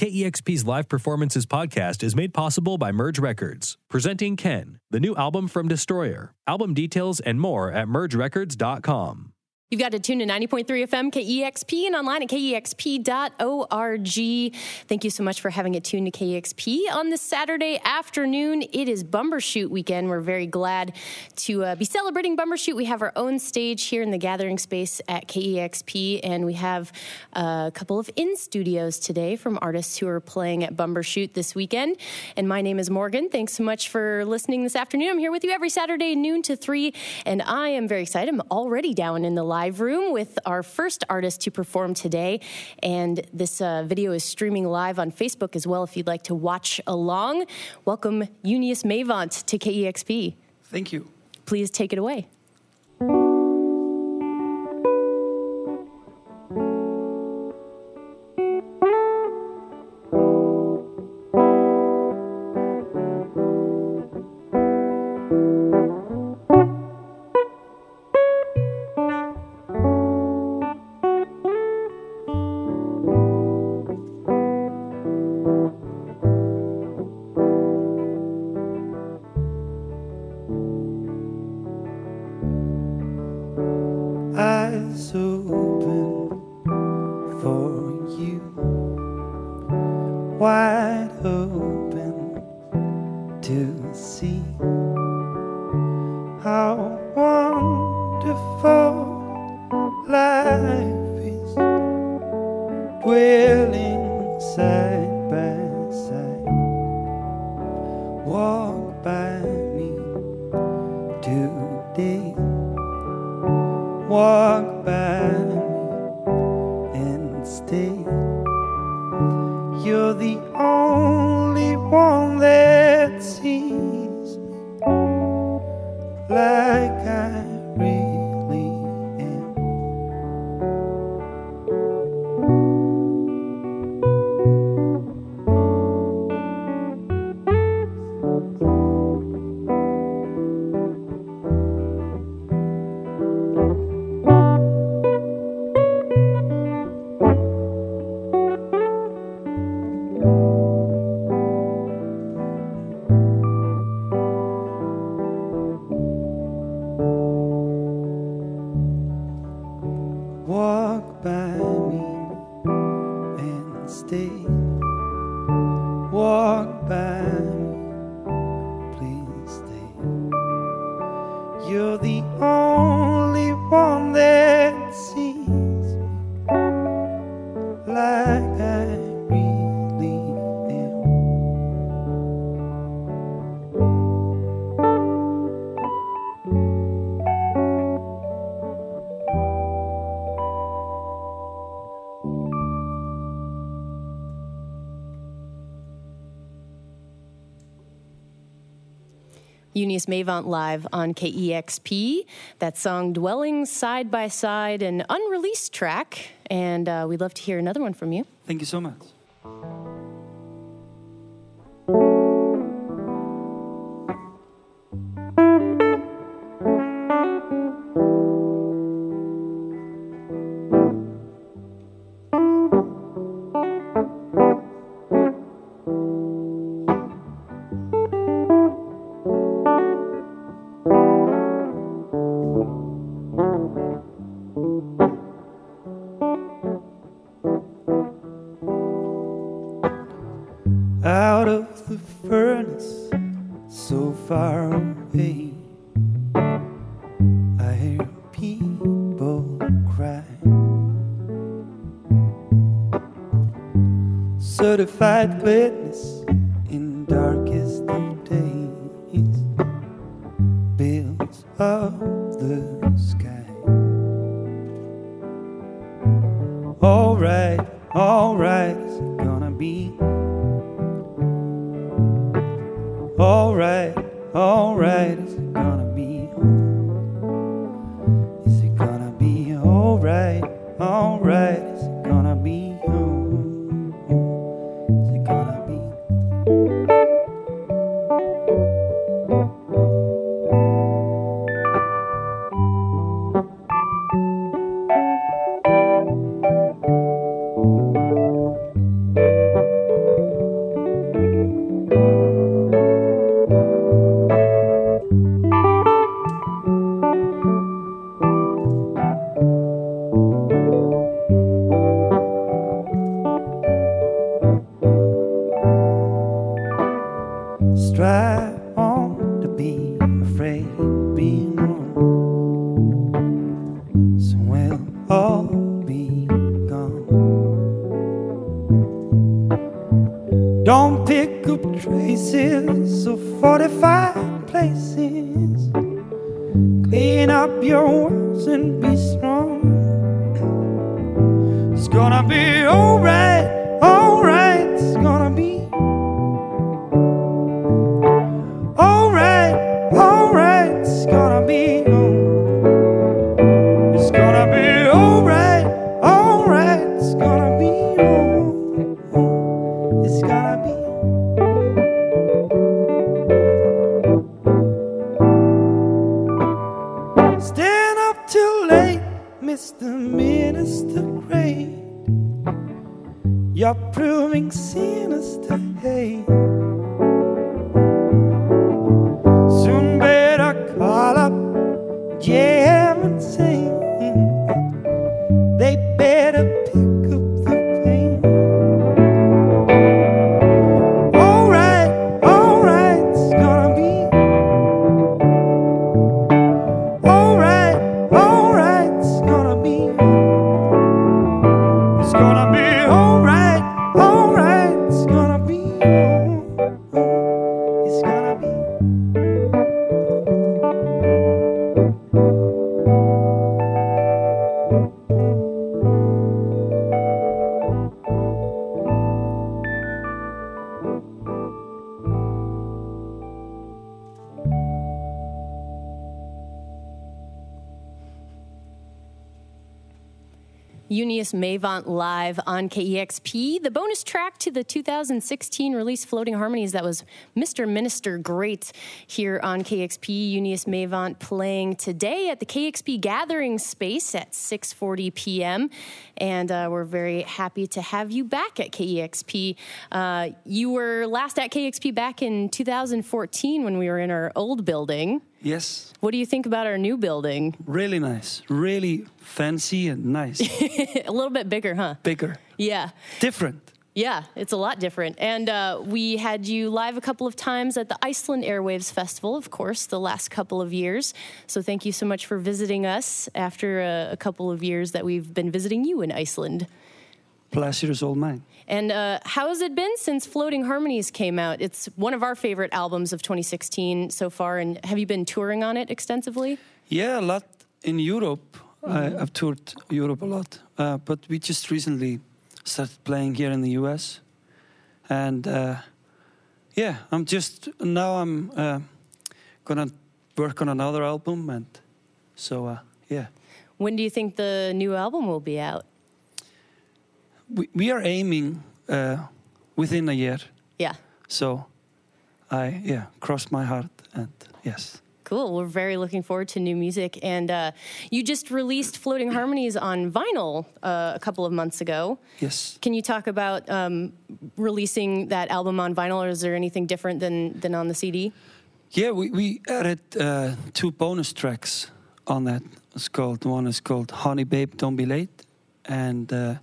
KEXP's Live Performances podcast is made possible by Merge Records, presenting Ken, the new album from Destroyer. Album details and more at mergerecords.com. You've got to tune to 90.3 FM KEXP and online at kexp.org. Thank you so much for having it tuned to KEXP on this Saturday afternoon. It is Bumbershoot weekend. We're very glad to uh, be celebrating Bumbershoot. We have our own stage here in the gathering space at KEXP, and we have a couple of in studios today from artists who are playing at Bumbershoot this weekend. And my name is Morgan. Thanks so much for listening this afternoon. I'm here with you every Saturday, noon to 3, and I am very excited. I'm already down in the live live room with our first artist to perform today. And this uh, video is streaming live on Facebook as well if you'd like to watch along. Welcome, Júníus Meyvant, to KEXP. Thank you. Please take it away. Walk by me today. Walk by Júníus Meyvant live on KEXP. That song Dwelling Side by Side, an unreleased track. And uh, we'd love to hear another one from you. Thank you so much. Certified gladness in darkest of days. Builds up the traces of 45 places. Clean up your words and be strong. It's gonna be alright. Júníus Meyvant live on KEXP. The bonus track to the 2016 release Floating Harmonies that was Mr. Minister Great here on KEXP. Júníus Meyvant playing today at the KEXP Gathering Space at 6:40 p.m. And uh, we're very happy to have you back at KEXP. Uh, you were last at KEXP back in 2014 when we were in our old building. Yes, What do you think about our new building? really nice, really fancy and nice, A little bit bigger, huh? bigger, Yeah. different. Yeah, it's a lot different. And uh, we had you live a couple of times at the Iceland Airwaves Festival, of course, the last couple of years. So thank you so much for visiting us after a, a couple of years that we've been visiting you in Iceland. Pleasure is all mine. And uh, how has it been since Floating Harmonies came out? It's one of our favorite albums of 2016 so far. And have you been touring on it extensively? Yeah, a lot in Europe. I, I've toured Europe a lot, uh, but we just recently started playing here in the US, and uh, yeah, I'm just now I'm uh, gonna work on another album, and so uh, yeah, When do you think the new album will be out? We we are aiming uh, within a year. Yeah. So I yeah cross my heart and yes. Cool. We're very looking forward to new music. And uh, you just released Floating Harmonies on vinyl uh, a couple of months ago. Yes. Can you talk about um, releasing that album on vinyl, or is there anything different than, than on the CD? Yeah, we, we added uh, two bonus tracks on that. It's called one is called "Honey Babe, Don't Be Late," and uh,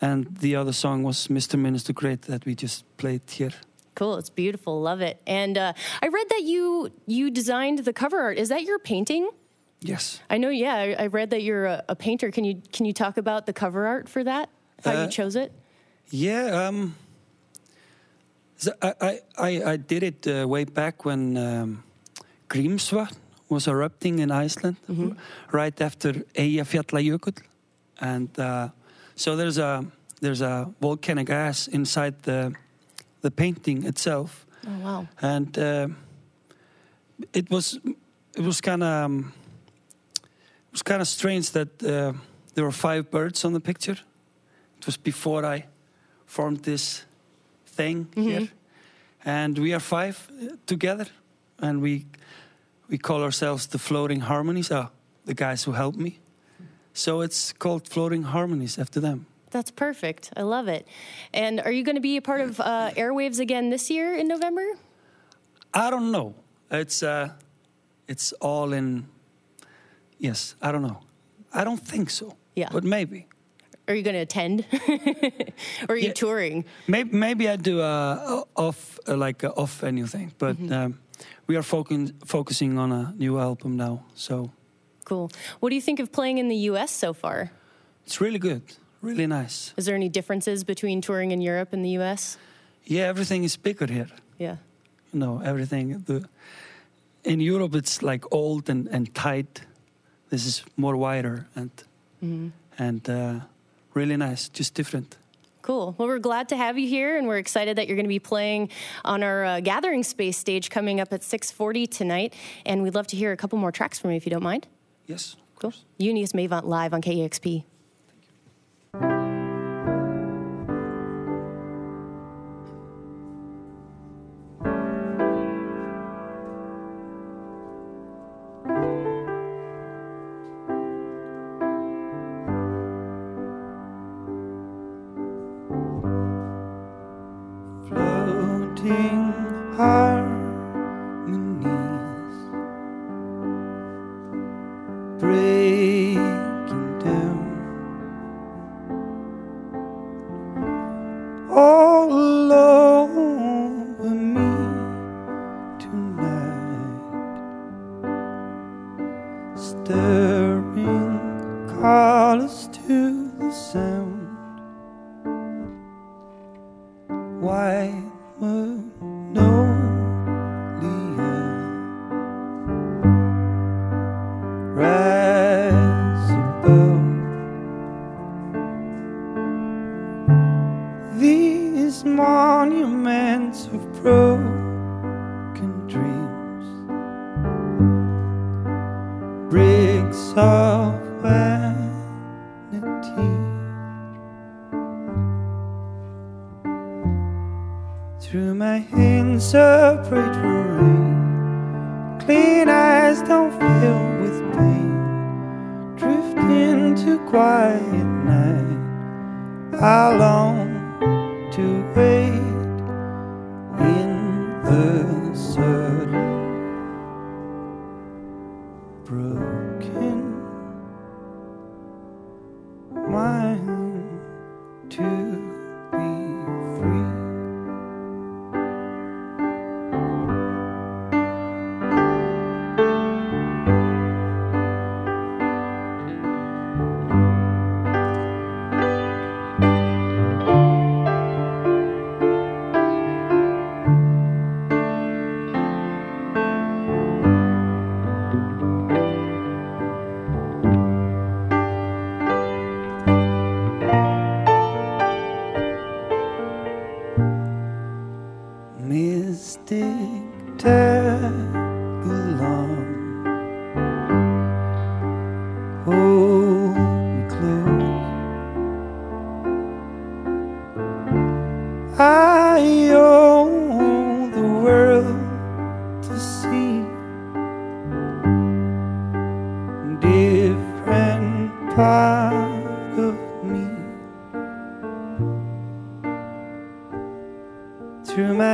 and the other song was "Mr. Minister Great" that we just played here. Cool. It's beautiful. Love it. And uh, I read that you you designed the cover art. Is that your painting? Yes. I know. Yeah, I, I read that you're a, a painter. Can you can you talk about the cover art for that? How you Uh, chose it? Yeah. Um, so I, I I did it uh, way back when um, Grímsvötn was erupting in Iceland, right after Eyjafjallajökull, and uh, so there's a there's a volcanic ash inside the the painting itself. Oh wow. and uh, it was it was kind of um, it was kind of strange that uh, there were five birds on the picture. It was before I formed this thing here, and we are five uh, together, and we we call ourselves the Floating Harmonies. Uh, the guys who helped me. So it's called Floating Harmonies after them. That's perfect. I love it. And are you going to be a part of uh, Airwaves again this year in November? I don't know. It's uh, it's all in. Yes, I don't know. I don't think so. Yeah. But maybe. Are you going to attend? or are you Yeah. touring? Maybe maybe I do a off uh, like a off venue thing. But um, we are focusing focusing on a new album now, so Cool. What do you think of playing in the US so far? it's really good, really nice. Is there any differences between touring in Europe and the US? Yeah, everything is bigger here. Yeah. You know, everything. The in Europe, it's like old and, and tight. This is more wider and Mm-hmm. and uh, really nice, just different. Cool. Well, we're glad to have you here, and we're excited that you're going to be playing on our uh, Gathering Space stage coming up at 6:40 tonight. And we'd love to hear a couple more tracks from you, if you don't mind. Yes. of Cool. course. Júníus Meyvant live on KEXP. Breaking these monuments of broken dreams. Bricks of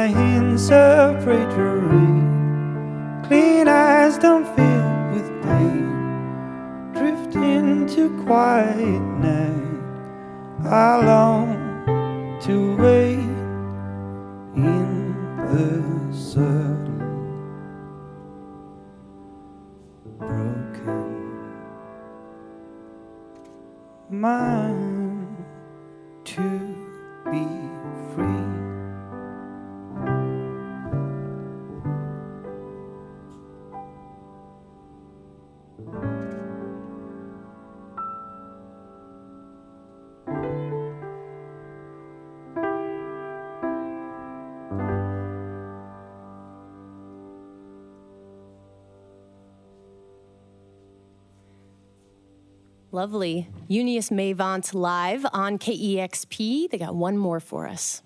my hands a bright rain Clean eyes don't fill with pain. Drift into quiet night. I long to wait in the subtle Broken mind Lovely. Júníus Meyvant live on KEXP. They got one more for us.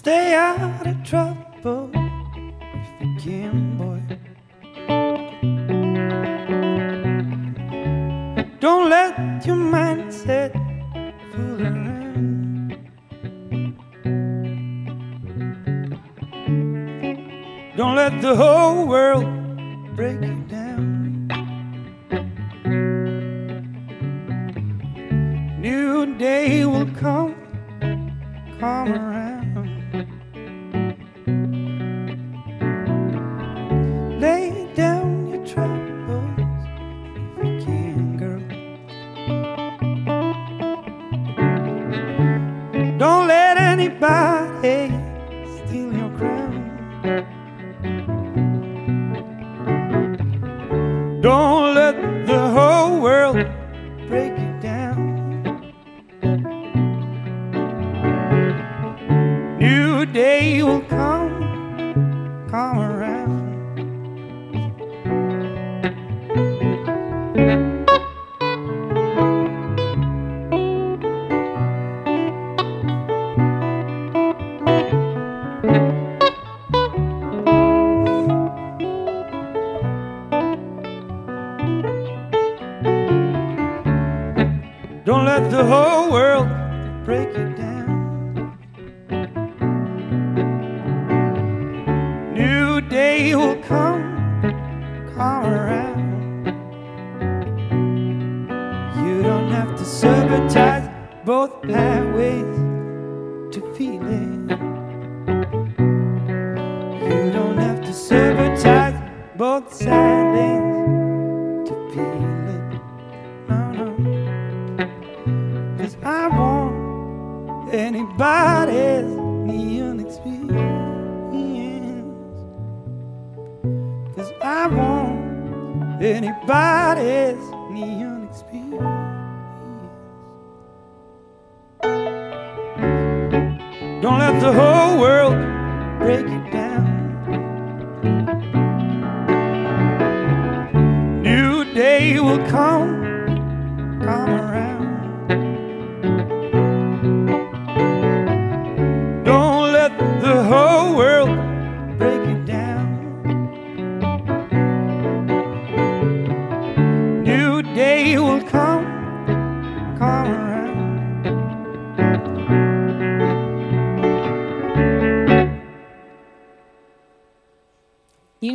Stay out of trouble if you can, boy. Don't let your mindset fool around. Don't let the whole world break you Don't Don't let the whole world break you down. New day will come, come around. You don't have to sabotage both highways to feeling. You don't have to sabotage both side the whole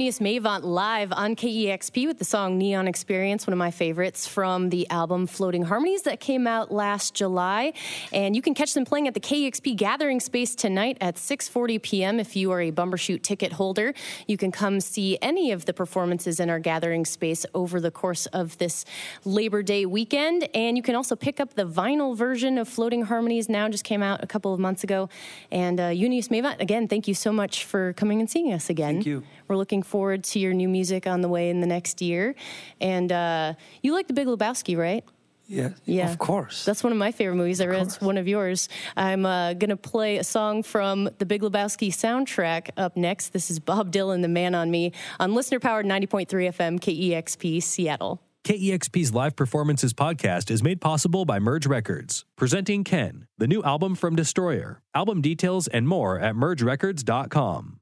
Júníus Meyvant live on KEXP with the song Neon Experience, one of my favorites from the album Floating Harmonies that came out last July. And you can catch them playing at the KEXP Gathering Space tonight at 6:40 p.m. if you are a Bumbershoot ticket holder. You can come see any of the performances in our Gathering Space over the course of this Labor Day weekend. And you can also pick up the vinyl version of Floating Harmonies now just came out a couple of months ago. And uh, Júníus Meyvant, again, thank you so much for coming and seeing us again. Thank you. We're looking forward to your new music on the way in the next year. And uh, you like The Big Lebowski, right? Yeah, Yeah. of course. That's one of my favorite movies. I read it's one of yours. I'm uh, going to play a song from the Big Lebowski soundtrack up next. This is Bob Dylan, The Man on Me, on listener powered 90.3 FM KEXP Seattle. KEXP's Live Performances podcast is made possible by Merge Records, presenting Ken, the new album from Destroyer. Album details and more at mergerecords.com.